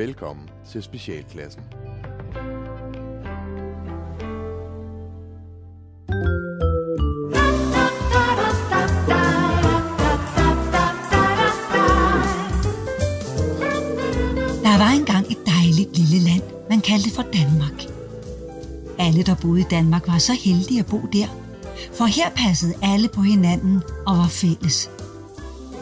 Velkommen til Specialklassen. Der var engang et dejligt lille land, man kaldte for Danmark. Alle, der boede i Danmark, var så heldige at bo der, for her passede alle på hinanden og var fælles.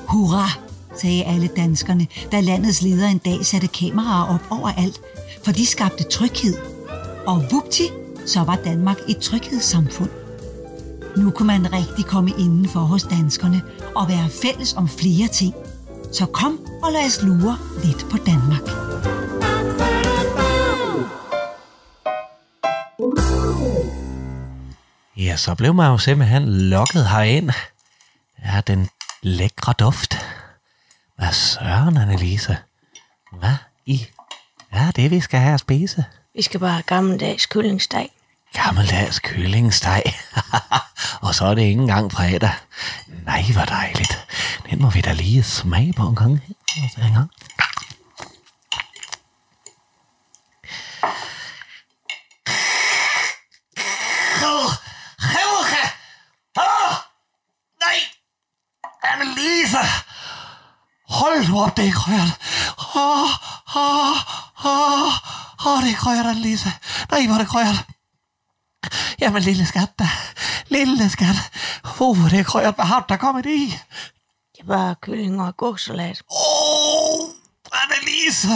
Hurra, sagde alle danskerne, da landets leder en dag satte kameraer op overalt, for de skabte tryghed. Og vupti, så var Danmark et tryghedssamfund. Nu kunne man rigtig komme indenfor hos danskerne og være fælles om flere ting. Så kom og lad os lure lidt på Danmark. Ja, så blev man jo simpelthen lokket herind. Ja, den lækre duft. Hvad søren, Annelise? Hvad i? Ja, det vi skal have at spise. Vi skal bare have gammeldags kyllingsteg. Gammeldags kyllingesteg. og så er det ikke engang fredag. Nej, hvor dejligt. Den må vi da lige smage på en gang. En gang. Annelise! Hold nu op, det er ikke rørt. Åh, åh, åh, åh, det er ikke rørt, Annelise. Nej, hvor er det rørt. Jamen, lille skat da. Lille skat. Uh, det er rørt. Hvad har du der kommet i? Det bare kylling og agurksalat. Åh, oh, Annelise.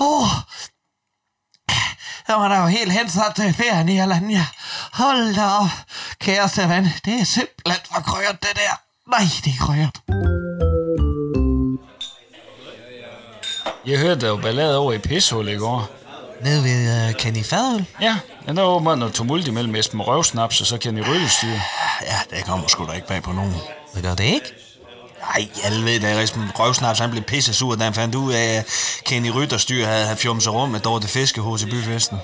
Åh, oh. Jeg var da jo helt hensat til ferien i Alanya. Hold da op, kæreste ven. Det er simpelthen for krøret, det der. Nej, det er krøret. Jeg hørte, der var ballade over i Pishul i går. Nede ved uh, Kenny Fadøl? Ja, men der var åbenbart noget tumult imellem Esben Røvsnaps og så Kenny Røllestyr. Ja, det kommer sgu da ikke bag på nogen. Det gør det ikke? Nej, alle ved det. Esben Røvsnaps, han blev pisse sur, da han fandt ud af, at Kenny Rytterstyr havde, havde fjummet sig rundt med Dorte Fiskehoved til byfesten.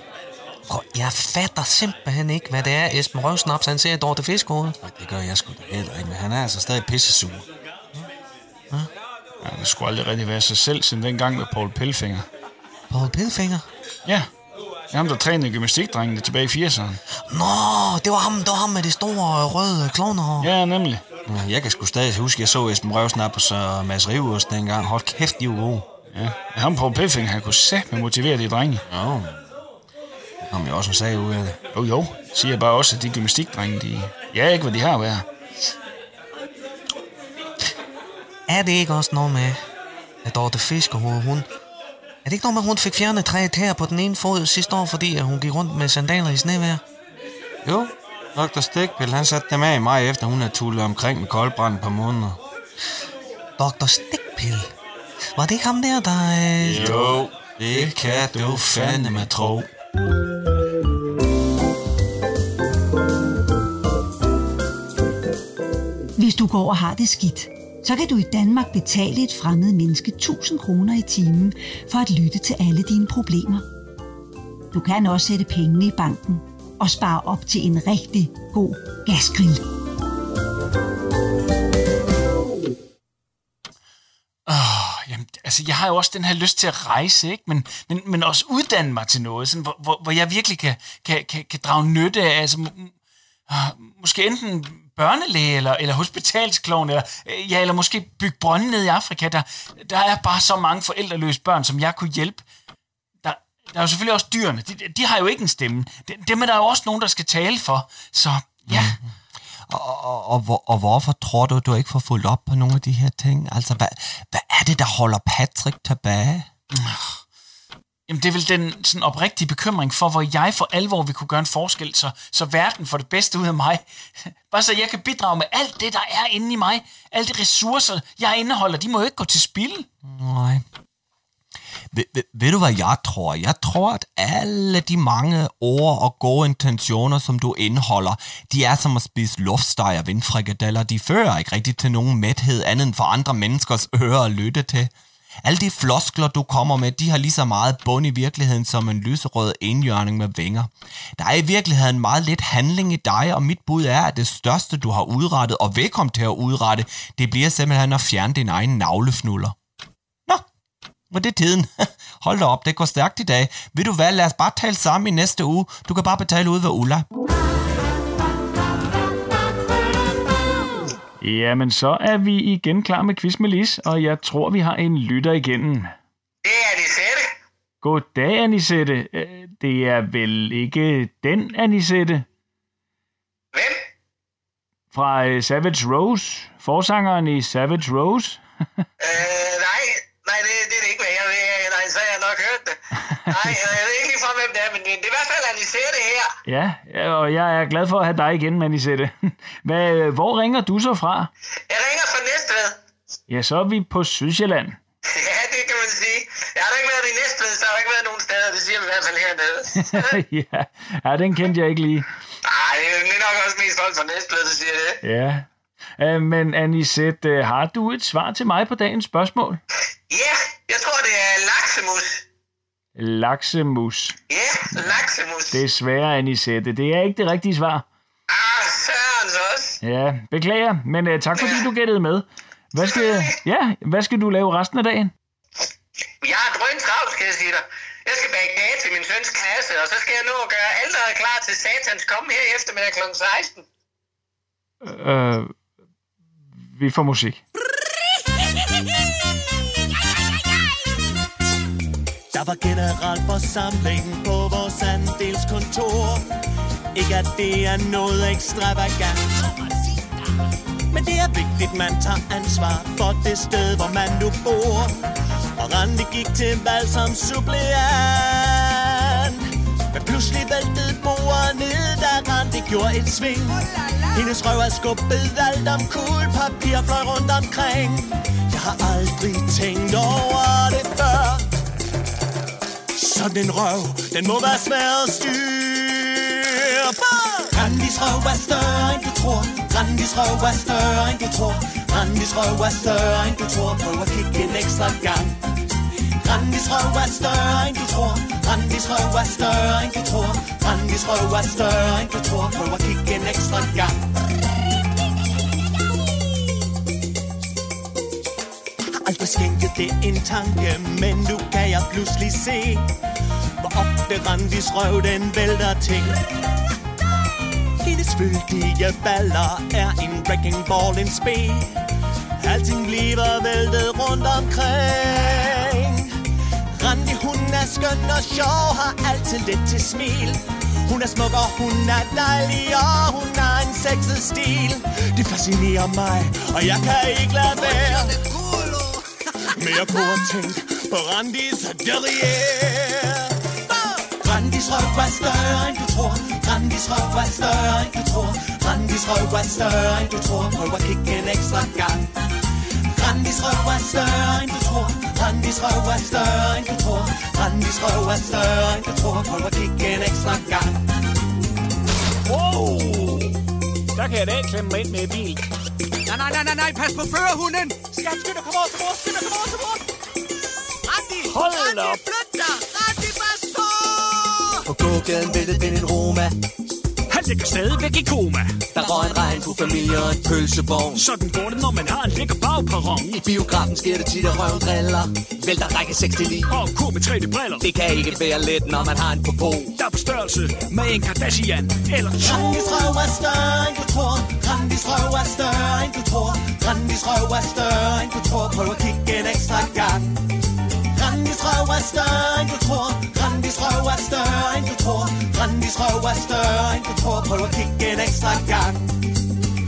Prøv, jeg fatter simpelthen ikke, hvad det er, Esben Røvsnaps, han ser i Dorte Fiskehoved. Det gør jeg sgu da heller ikke, men han er altså stadig pisse Ja, det skulle aldrig rigtig være sig selv, siden dengang med Paul Pelfinger. Paul Pilfinger? Ja, det er ham, der trænede gymnastikdrengene tilbage i 80'erne. Nå, det var ham, det var ham med det store røde klovnehår. Ja, nemlig. Ja, Jeg kan sgu stadig huske, jeg så Esben Røvsnap og så Mads Rivers dengang. Hold kæft, de var gode. Ja, ham Paul Pelfinger, han kunne sætte med motivere de drenge. Jo. Der kom jo også en sag ud af det. Jo, jo, siger bare også, at de gymnastikdrenge, de... Ja, ikke hvad de har været. Er det ikke også noget med, at Dorte Fiskehoved, hun... Er det ikke noget med, at hun fik fjernet tre tæer på den ene fod sidste år, fordi at hun gik rundt med sandaler i snevejr? Jo, Dr. Stikpil, han satte dem af i maj, efter hun havde tullet omkring med koldbrand par måneder. Dr. Stikpil. Var det ikke ham der, der... Øh... Jo, det kan du fandme tro. Hvis du går og har det skidt, så kan du i Danmark betale et fremmed menneske 1000 kroner i timen for at lytte til alle dine problemer. Du kan også sætte pengene i banken og spare op til en rigtig god gasgrill. Åh, jamen, altså, jeg har jo også den her lyst til at rejse, ikke? Men, men, men også uddanne mig til noget, sådan, hvor, hvor, hvor jeg virkelig kan, kan, kan, kan drage nytte af, altså, må- ah, måske enten børnelæge eller, eller hospitalsklovn, eller, øh, ja, eller måske bygge brønde ned i Afrika. Der, der er bare så mange forældreløse børn, som jeg kunne hjælpe. Der, der er jo selvfølgelig også dyrene. De, de har jo ikke en stemme. Dem er der jo også nogen, der skal tale for. Så ja, Og, og, og, hvor- og hvorfor tror du, du ikke får fulgt op på nogle af de her ting? Altså, hvad, hvad er det, der holder Patrick tilbage? Jamen, det er vel den sådan oprigtige bekymring for, hvor jeg for alvor vil kunne gøre en forskel, så, så verden får det bedste ud af mig. Bare så jeg kan bidrage med alt det, der er inde i mig. Alle de ressourcer, jeg indeholder, de må jo ikke gå til spil. Nej. Ved, ved, ved du, hvad jeg tror? Jeg tror, at alle de mange ord og gode intentioner, som du indeholder, de er som at spise luftsteg og vindfrikadeller. De fører ikke rigtig til nogen mæthed andet end for andre menneskers ører at lytte til. Alle de floskler, du kommer med, de har lige så meget bund i virkeligheden som en lyserød enhjørning med vinger. Der er i virkeligheden meget lidt handling i dig, og mit bud er, at det største, du har udrettet og vil komme til at udrette, det bliver simpelthen at fjerne din egen navlefnuller. Nå, Og det er tiden. Hold da op, det går stærkt i dag. Vil du hvad, lad os bare tale sammen i næste uge. Du kan bare betale ud ved Ulla. Jamen, så er vi igen klar med quiz med Lis, og jeg tror, vi har en lytter igennem. Det er Lisette. Goddag, Anisette. Øh, Det er vel ikke den Anisette Hvem? fra øh, Savage Rose? Forsangeren i Savage Rose? Øh, nej, nej, det, det er det ikke mere. Det, er- nej, så har jeg nok hørt det. Nej, jeg ved ikke lige fra, hvem det er, men det, det er i hvert fald Anisette her. Ja, og jeg er glad for at have dig igen, Anisette. Hvad, øh, hvor ringer du så fra? Jeg ringer fra Næstved. Ja, så er vi på Sydsjælland. Ja, det kan man sige. Jeg har da ikke været i Næstved, så har jeg ikke været nogen steder. Det siger vi i hvert fald hernede. ja. ja, den kendte jeg ikke lige. Nej, det er nok også mest folk fra Næstved, der siger det. Ja. Uh, men Anisette, øh, har du et svar til mig på dagens spørgsmål? Ja, jeg tror, det er laksemus. Laksemus. Ja, laksemus. Desværre, Anisette. Det er ikke det rigtige svar. Ah, sørens også. Ja, beklager, men uh, tak fordi du gættede med. Hvad skal, ja, hvad skal du lave resten af dagen? Jeg har drønt travlt, skal jeg sige dig. Jeg skal bage kage til min søns klasse, og så skal jeg nå at gøre alderet klar til satans komme her i eftermiddag kl. 16. Uh, vi får musik. Der var generalforsamling på vores andelskontor. Ikke at det er noget ekstravagant. Men det er vigtigt, man tager ansvar for det sted, hvor man nu bor. Og Randi gik til valg som suppleant. Men pludselig væltede bordet ned, da Randi gjorde et sving. Hendes røv er skubbet alt om kuglepapir fløj rundt omkring. Sådan en røv, den må være svær at styre på. Randis røv er større end du tror. Randis røv er større end du tror. Randis røv er større end du tror. Prøv at kigge en ekstra gang. Randis røv er større end du tror. Randis røv er større end du tror. Randis røv er større end du tror. Prøv at kigge en ekstra gang. aldrig skænket det en tanke, men nu kan jeg pludselig se, hvor ofte Randis røv den vælter ting. Hendes fyldige baller er en wrecking ball, en spe. Alting bliver væltet rundt omkring. Randi, hun er skøn og sjov, har altid lidt til smil. Hun er smuk og hun er dejlig, og hun har en sexet stil. Det fascinerer mig, og jeg kan ikke lade være. Men jeg kunne tænkt på Randis derrière. Randis røv er større end du tror. Randis røv er større end du tror. Randis røv er større end du tror. Prøv at kigge en ekstra gang. Randis røv er større end du tror. Randis røv er større end du tror. Randis røv er større end du tror. Prøv at kigge en ekstra gang. Wow! Der kan jeg da ikke klemme mig ind med i bil. Nej, nej, nej, nej, nej, pas på førerhunden! Skat, skynd dig, kom over til mor, skynd dig, kom over til mor! Randi! Hold Randi, op. flyt På gågaden væltede den en Roma. Han ligger stadigvæk i koma. Der røg en regnbuefamilie og en pølsevogn. Sådan går det, når man har en lækker bagperron. I biografen sker det tit, at røven driller. Vælter række 69. Og kur med 3D-briller. Det kan ikke være let, når man har en på på. Der er på størrelse med en Kardashian eller to. Randis røv er større end du tror. Randis røv er større end du tror. Randis røv er større end du tror. Prøv at kigge en ekstra gang. Randis røv er større end du tror. Randis røv er større end du tror. Randis røv er større end du tror. Prøv at kigge en ekstra gang.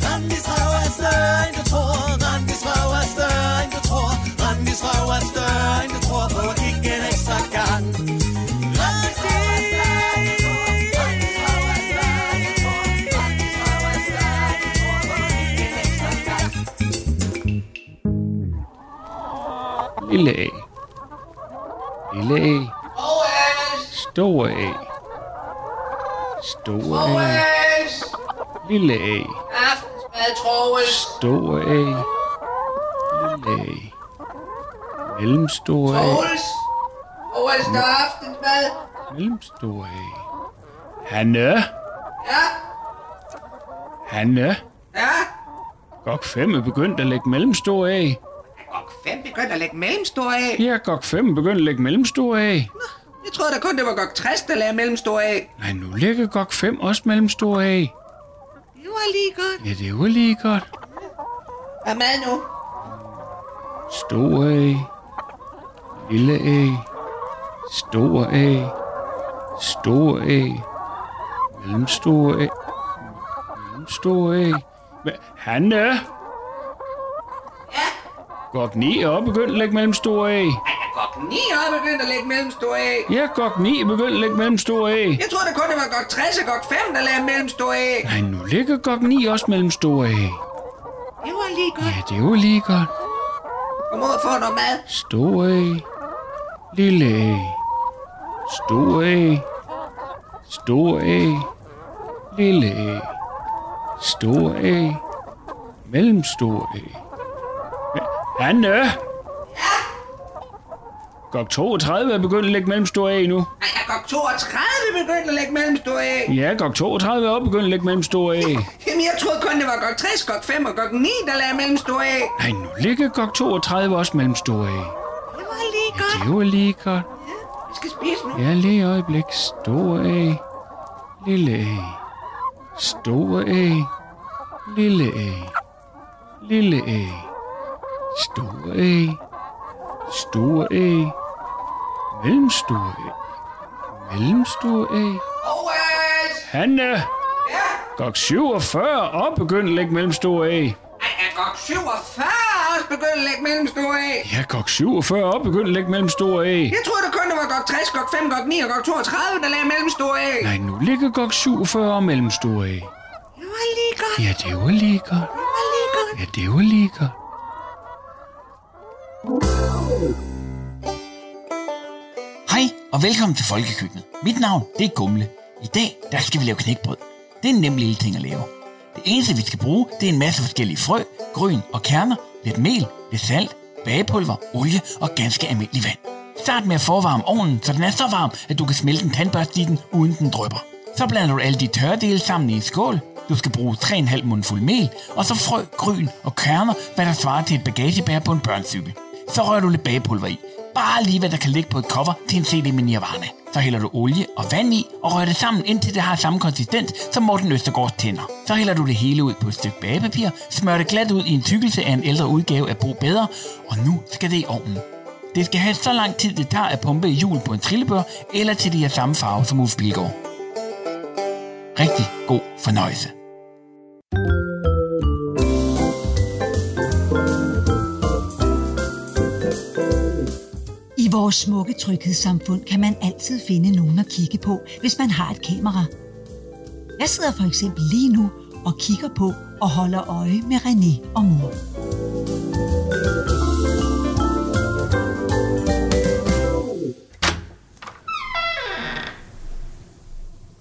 Randis røv er større end du tror. Randis røv er større end du tror. Randis røv er større end du tror. Prøv at kigge en ekstra gang. Røv er større end du tror. Prøv at kigge en ekstra gang. Lille A. Lille A. Stor A. Stor A. Lille A. Stor A. Lille A. Mellemstor A. Troels. Der er aftensmad. Mellemstor A. Hanne. Ja, Hanne. ja. Gok 5 er begyndt at lægge mellemstor A. Gok 5 begyndt at lægge mellemstore æg. Ja, GOG 5 begyndte at lægge mellemstore æg. Jeg troede da kun, det var GOG 60, der lagde mellemstore æg. Nej, nu lægger GOG 5 også mellemstore æg. Det var lige godt. Ja, det var lige godt. Hvad med nu? Store æg. Lille æg. Store æg. Store æg. Mellemstore æg. Mellemstore æg. Hva? Hanne? Ja? GOG 9 er også begyndt at lægge mellemstore æg. Ej, GOG 9 er begyndt at lægge mellemstore æg. Ja, GOG 9 er begyndt at lægge mellemstore æg. Jeg troede da kun, det var GOG 60 og GOG 5, der lagde mellemstore æg. Nej, nu ligger GOG 9 også mellemstore æg. Det var lige godt. Ja, det var lige godt. Kom ud og få noget mad. Store æg. Lille æg. Store æg. Store æg. Lille æg. Store æg. Mellemstore æg. Anne! GOG 32 er begyndt at lægge mellemstore æg nu. Ej, er GOG 32 begyndt at lægge mellemstore æg. Ja, GOG 32 er også begyndt at lægge mellemstore æg. Jamen, jeg troede kun, det var GOG 60, GOG 5 og GOG 9, der lagde mellemstore æg. Nej, nu ligger GOG 32 også mellemstore æg. Det var lige godt. Det var lige godt. Vi skal spise nu. Ja, lige øjeblik. Store æg. Lille æg. Store æg. Lille æg. Lille æg. Store æg. Store æg. Mellemstore æg. Mellemstore æg. Always. Hanne! Ja? GOG 47 og begyndt at lægge mellemstore æg. Ej, GOG 47 også begyndt at lægge mellemstore æg. Ja, GOG 47 og begyndt at lægge mellemstore æg. Jeg troede da kun, det var GOG 60, GOG 5, GOG 9 og GOG 32, der lagde mellemstore æg. Nej, nu ligger GOG 47 og mellemstore æg. Det var lige godt. Ja, det var lige godt. Det var lige godt. Ja, det var lige godt. Og velkommen til Folkekøkkenet. Mit navn det er Gumle. I dag der skal vi lave knækbrød. Det er en nem lille ting at lave. Det eneste vi skal bruge det er en masse forskellige frø, grøn og kerner, lidt mel, lidt salt, bagepulver, olie og ganske almindelig vand. Start med at forvarme ovnen, så den er så varm, at du kan smelte en tandbørste i den, uden den drypper. Så blander du alle de tørre dele sammen i en skål. Du skal bruge 3,5 mundfuld mel, og så frø, gryn og kerner, hvad der svarer til et bagagebær på en børncykel. Så rører du lidt bagepulver i. Bare lige hvad der kan ligge på et cover til en CD med Nirvana. Så hælder du olie og vand i og rører det sammen indtil det har samme konsistens som Morten Østergaards tænder. Så hælder du det hele ud på et stykke bagepapir, smør det glat ud i en tykkelse af en ældre udgave af Bo Bedre, og nu skal det i ovnen. Det skal have så lang tid det tager at pumpe i hjul på en trillebør, eller til det er samme farve som Uffe Bilgaard. Rigtig god fornøjelse. Vores smukke tryghedssamfund kan man altid finde nogen at kigge på, hvis man har et kamera. Jeg sidder for eksempel lige nu og kigger på og holder øje med René og mor.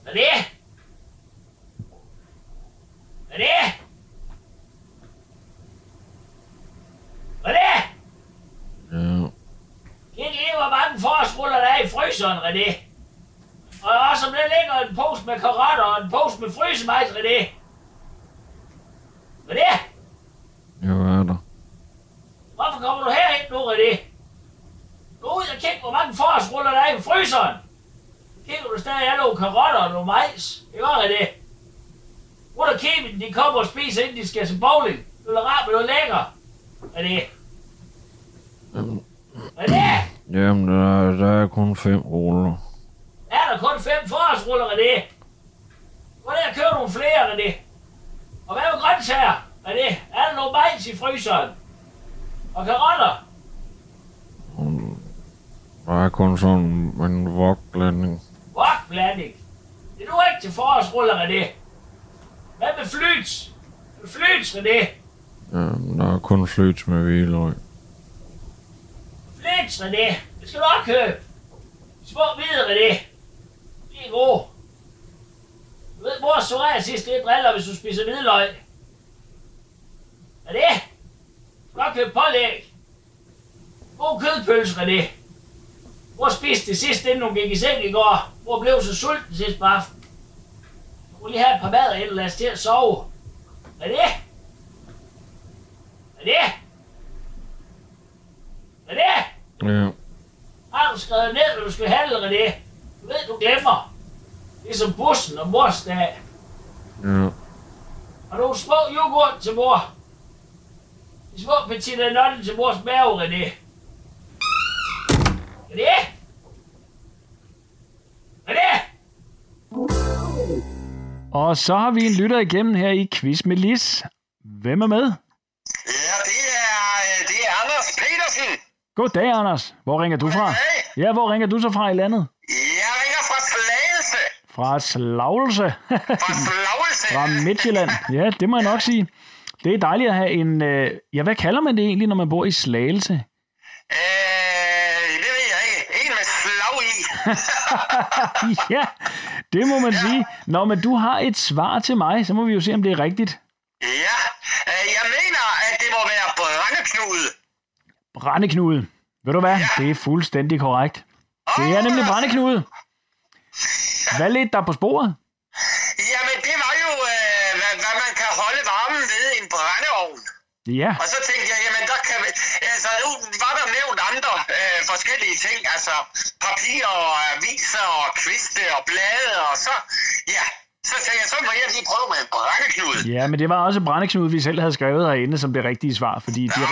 René er det? Hvad er det? Hvad er det? Ja. Kig lige, hvor mange forårsruller der er i fryseren, René. Og også om der ligger en pose med karotter og en pose med frysemajs, René. Hvad er det? Ja, hvad er der? Hvorfor kommer du herind nu, René? Gå ud og kig, hvor mange forårsruller der er i fryseren. Kigger du stadig af nogle karotter og nogle majs? Det gør René. Rut og Kevin, de kommer og spiser, inden de skal til bowling. Du er rart med noget lækker. René. René! Jamen, der, der er kun fem ruller. Er der kun fem forårsruller, René? Gå ned og køb nogle flere, René. Og hvad med grøntsager, René? Er der nogle majs i fryseren? Og karotter? Der er kun sådan en vokblanding. Wokblanding. Det er nu ikke til forårsruller, René. Hvad med flyts? Flyts, René. Jamen, der er kun flyts med hviløg. Flyts, René. Det skal du også købe. Små hvide, René. De er gode. Du ved, mor så sidst det driller, hvis du spiser hvidløg. Er det? Du skal også købe pålæg. God kødpølse, René. Mor spiste det sidst, inden hun gik i seng i går. Mor blev så sulten sidst på aften. Du må lige have et par mad eller lade os til at sove. Er det? Er det? Ja. Har du skrevet ned, hvad du skal handle, René? Du ved, du glemmer. Det er som bussen og mors dag. Ja. Har du små yoghurt til mor? De små petit notte til mors mave, René. René? René? Og så har vi en lytter igennem her i Quiz med Lis. Hvem er med? Ja, det er, øh, det er Anders Petersen. Goddag, Anders. Hvor ringer du fra? Goddag. Ja, hvor ringer du så fra i landet? Jeg ringer fra Slagelse. Fra Slagelse. Fra Slagelse. fra Midtjylland. Ja, det må jeg nok sige. Det er dejligt at have en... Øh, ja, hvad kalder man det egentlig, når man bor i Slagelse? Øh, det ved jeg ikke. En med slag i. ja, det må man sige. Nå, men du har et svar til mig, så må vi jo se, om det er rigtigt. Ja, øh, jeg mener, at det må være Brændeknude. Brændeknude. Ved du hvad? Det er fuldstændig korrekt. Det er nemlig Brændeknude. Hvad ledte der på sporet? Jamen, det var jo, øh, hvad, hvad man kan holde varmen ved en brændeovn. Ja, Og så tænkte jeg, jamen der kan. Altså, nu var der nævnt andre øh, forskellige ting, altså papir og aviser og kviste og blade, og så... Ja, så tænkte jeg, så må jeg lige prøve med en brændeknude. ja, men det var også Brændeknude, vi selv havde skrevet herinde som det rigtige svar. Fordi de... Ja,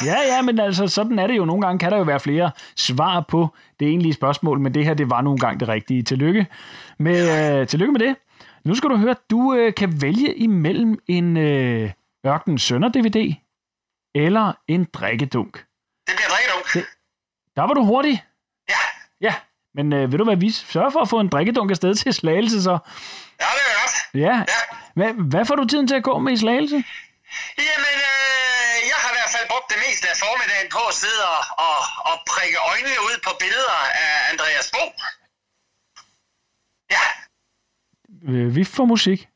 det. Ja, ja, men altså, sådan er det jo. Nogle gange kan der jo være flere svar på det egentlige spørgsmål, men det her, det var nogle gange det rigtige. Tillykke med, øh, tillykke med det. Nu skal du høre, du øh, kan vælge imellem en øh, Ørken Sønder DVD eller en drikkedunk. Det bliver drikkedunk. Der var du hurtig. Ja, Ja, men øh, vil du hvad, vi sørger for at få en drikkedunk afsted til Slagelse, så? ja, det er godt. Ja. Ja. Hvad, hvad får du tiden til at gå med i Slagelse? Jamen, øh, jeg har i hvert fald brugt det meste af formiddagen på at sidde og, og, og prikke øjnene ud på billeder af Andreas Bo. Ja, Øh, vi får musik.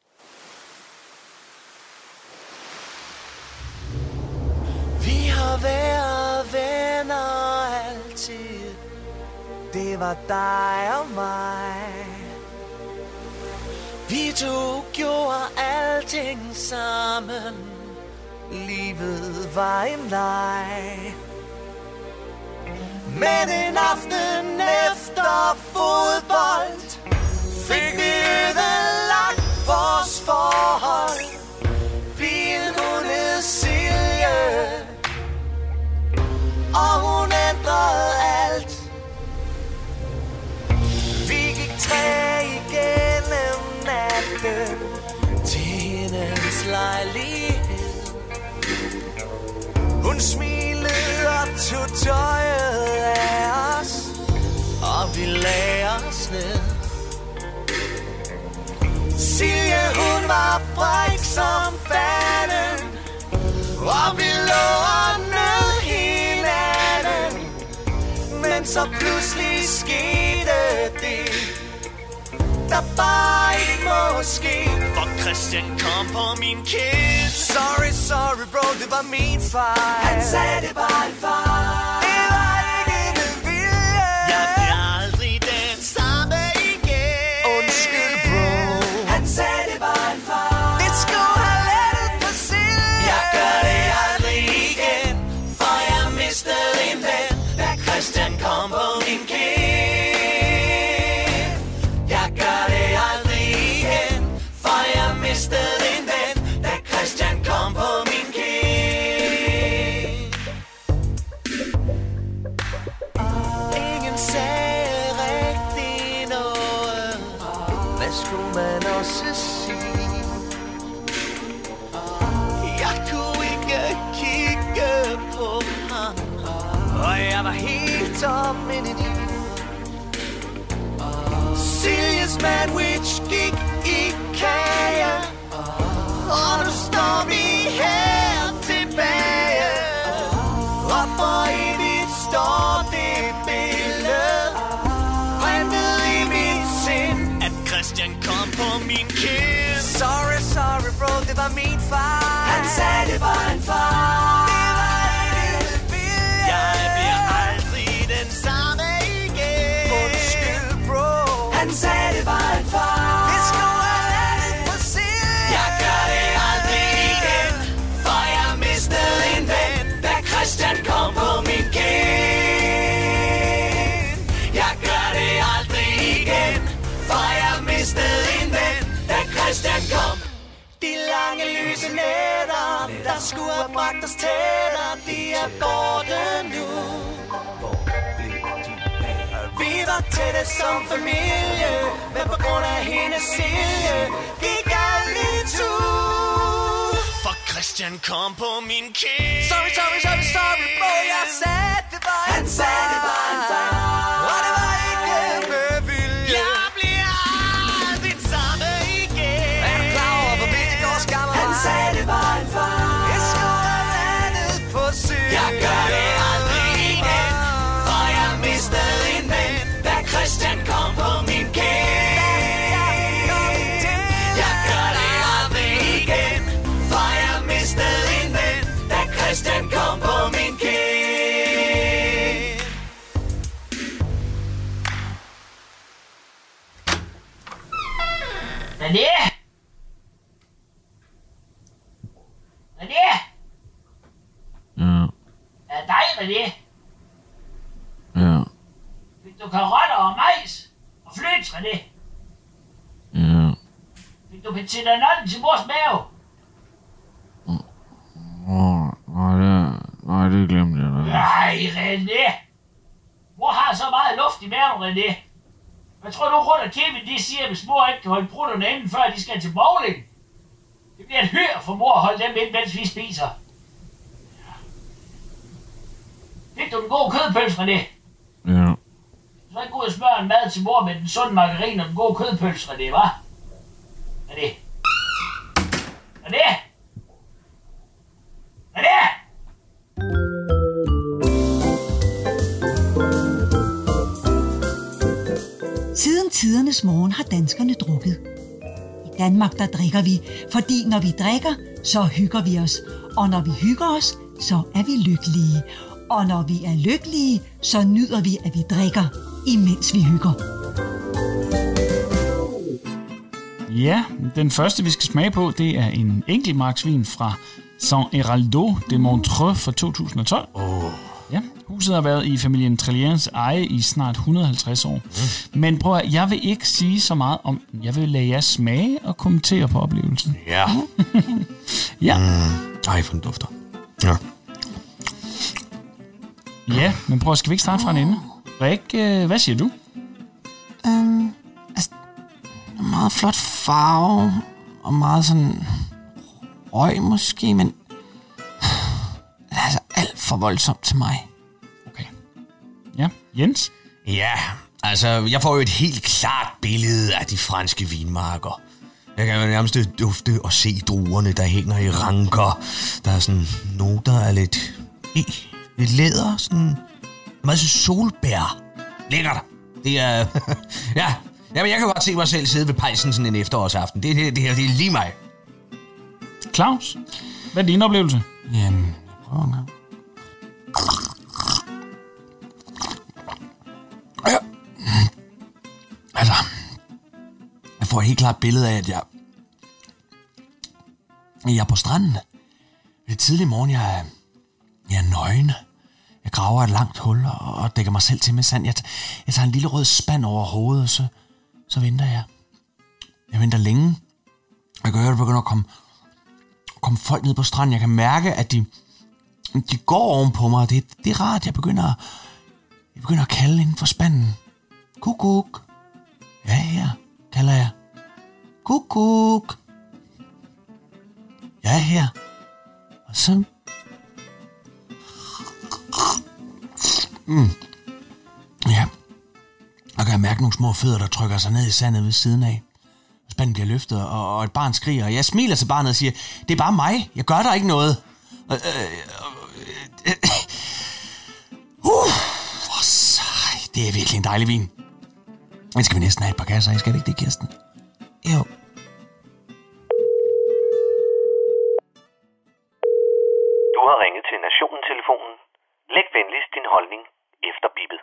Vi har været venner altid det var dig og mig. Vi to gjorde alting sammen. Livet var en leg. Men en aften efter fodbold Fik vi ødelagt vores forhold. Pigen hun hed Silje. Og hun kærlighed Hun smilede og tog tøjet af os Og vi lagde os ned. Silje, hun var fræk som fanden Og vi lå og nød hinanden. Men så pludselig skete det Der bare ikke må ske. Christian kom på min kind Sorry, sorry bro, det var min fejl Han sagde, det var en Var helt tom indeni Siljes sandwich gik i kage Og nu står vi her tilbage. Og for evigt står det billede. Printet i mit sind. At Christian kom på min kind Sorry, sorry bro, det var min fejl. Han sagde det var en fejl lyse nætter Der skulle have bragt os tættere. De er borte nu. Vi var tætte som familie Men på grund af hendes silje Gik alt i tu For Christian kom på min kæde. Sorry, sorry, sorry, sorry, bro. Jeg sagde, det var en Han sagde, det var en fejl Du petitanotten til mors mave? Åh, nej, det, nej, det glemte jeg da. Nej, René! Mor har så meget luft i maven, René. Hvad tror du, rundt og Kevin de siger, hvis mor ikke kan holde brutterne inden, før de skal til bowling? Det bliver et hyr for mor at holde dem ind, mens vi spiser. Fik du den gode kødpølse, René? Ja, Så ikke gå ud og smøre en mad til mor med den sunde margarine og den gode kødpølse, René, hva'? René? René? René? Siden tidernes morgen har danskerne drukket. I Danmark der drikker vi, fordi når vi drikker, så hygger vi os. Og når vi hygger os, så er vi lykkelige. Og når vi er lykkelige, så nyder vi, at vi drikker, imens vi hygger. Ja, den første, vi skal smage på, det er en enkeltmarksvin fra Saint Heraldo de Montreux fra 2012. Oh. Ja, huset har været i familien Trillians eje i snart 150 år. Mm. Men prøv at, jeg vil ikke sige så meget om den. Jeg vil lade jer smage og kommentere på oplevelsen. Ja. Ja. Mm. Ej, for den dufter. Ja. Ja, men prøv, skal vi ikke starte fra en ende? Rik, øh, hvad siger du? Um, meget flot farve, og meget sådan røg måske, men det er altså alt for voldsomt til mig. Ja, Jens? Ja, altså, jeg får jo et helt klart billede af de franske vinmarker. Jeg kan jo nærmest dufte og se druerne, der hænger i ranker. Der er sådan noter af lidt, lidt læder, sådan meget så solbær. Lækkert. Det er, ja, Jamen, jeg kan godt se mig selv sidde ved pejsen sådan en efterårsaften. Det, det, det her, det er lige mig. Claus, hvad er din oplevelse? Jamen, jeg prøver gang. Ja. Altså, jeg får et helt klart billede af, at jeg, jeg er på stranden. Det er tidlig morgen, jeg er, jeg er nøgen. Jeg graver et langt hul og, og dækker mig selv til med sand. Jeg, jeg tager en lille rød spand over hovedet, og så, så venter jeg. Jeg venter længe. Jeg kan høre, at der begynder at komme, komme folk ned på stranden. Jeg kan mærke, at de, de går oven på mig, det, det er rart. Jeg begynder, jeg begynder at kalde inden for spanden. Kukuk. Ja, ja, kalder jeg. Kukuk. Jeg er her. Og så... Mm. Kan jeg mærke nogle små fødder, der trykker sig ned i sandet ved siden af. Spanden bliver løftet, og, og et barn skriger, og jeg smiler til barnet og siger, det er bare mig, jeg gør der ikke noget. Øh, øh, øh, øh. uh, for sej. Det er virkelig en dejlig vin. Men skal vi næsten have et par kasser af, skal det ikke det, Kirsten? Jo. Du har ringet til Nationen-telefonen. Læg venligst din holdning efter bippet.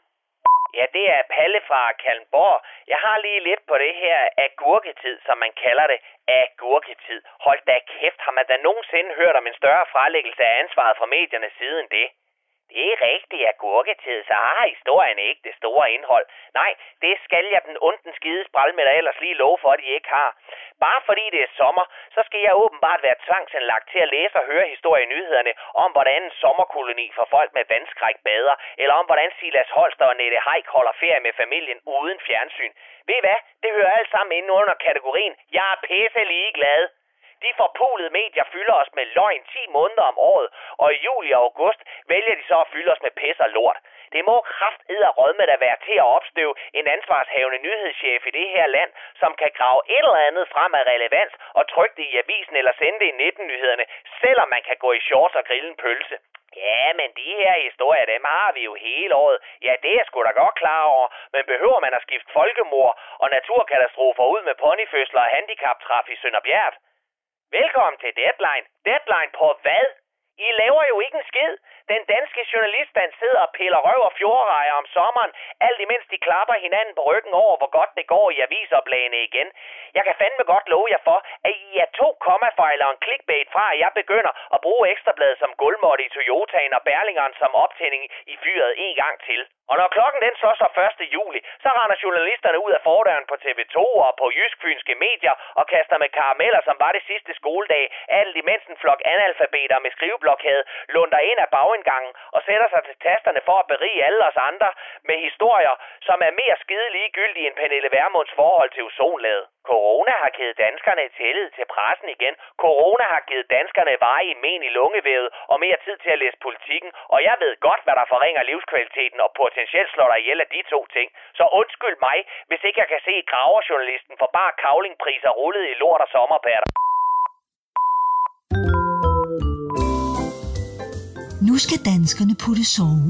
Det er Palle fra Kalmborg. Jeg har lige lidt på det her agurketid, som man kalder det. Agurketid. Hold da kæft, har man da nogensinde hørt om en større frelæggelse af ansvaret fra mediernes side end det? Det er rigtigt agurketid, så har historien ikke det store indhold. Nej, det skal jeg den onden skide spral med dig ellers lige love for, at de ikke har. Bare fordi det er sommer, så skal jeg åbenbart være tvangsanlagt til at læse og høre historien i nyhederne om, hvordan en sommerkoloni for folk med vandskræk bader, eller om, hvordan Silas Holster og Nette Heik holder ferie med familien uden fjernsyn. Ved I hvad? Det hører alt sammen ind under kategorien, jeg er pisse ligeglad. De forpulede medier fylder os med løgn 10 måneder om året, og i juli og august vælger de så at fylde os med pis og lort. Det må kraft med at være til at opstøve en ansvarshavende nyhedschef i det her land, som kan grave et eller andet frem af relevans og trykke det i avisen eller sende det i 19-nyhederne, selvom man kan gå i shorts og grille en pølse. Ja, men de her historier, dem har vi jo hele året. Ja, det er sgu da godt klar over. Men behøver man at skifte folkemord og naturkatastrofer ud med ponyfødsler og handicaptræf i Sønderbjerg? Velkommen til Deadline. Deadline på hvad? I laver jo ikke en skid. Den danske journaliststand sidder og piller røv og fjordrejer om sommeren, alt imens de klapper hinanden på ryggen over, hvor godt det går i avisoplagene igen. Jeg kan fandme godt love jer for, at I er to kommafejl og en clickbait fra, at jeg begynder at bruge ekstrabladet som gulvmåtte i Toyotaen og Berlingeren som optænding i fyret en gang til. Og når klokken den så så 1. juli, så render journalisterne ud af fordøren på TV2 og på jysk-fynske medier og kaster med karameller, som var det sidste skoledag, alt imens en flok analfabeter med blokade lunder ind af bagindgangen og sætter sig til tasterne for at berige alle os andre med historier, som er mere skide ligegyldige end Pernille Vermunds forhold til ozonlaget. Corona har givet danskerne tillid til pressen igen. Corona har givet danskerne veje men i lungevævet og mere tid til at læse politikken. Og jeg ved godt, hvad der forringer livskvaliteten og potentielt slår dig ihjel af de to ting. Så undskyld mig, hvis ikke jeg kan se graverjournalisten for bare kavlingpriser rullet i lort og sommerpatter. Nu skal danskerne putte sove.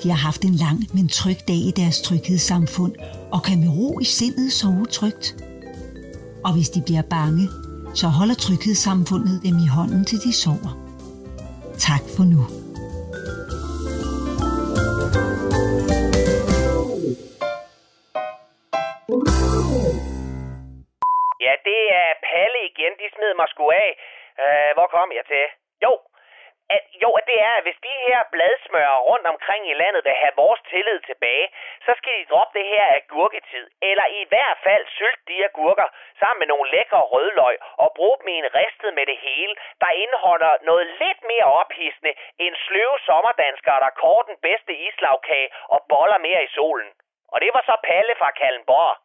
De har haft en lang, men tryg dag i deres tryghedssamfund og kan med ro i sindet sove trygt. Og hvis de bliver bange, så holder tryghedssamfundet dem i hånden til de sover. Tak for nu. Ja, det er Palle igen. De smed mig sgu af. Uh, hvor kom jeg til? Jo, at, jo, at det er, at hvis de her bladsmører rundt omkring i landet vil have vores tillid tilbage, så skal de droppe det her agurketid. Eller i hvert fald sylte de agurker sammen med nogle lækre rødløg og bruge dem i en ristet med det hele, der indeholder noget lidt mere ophidsende end sløve sommerdanskere, der kår den bedste islagkage og boller mere i solen. Og det var så Palle fra Kallenborg.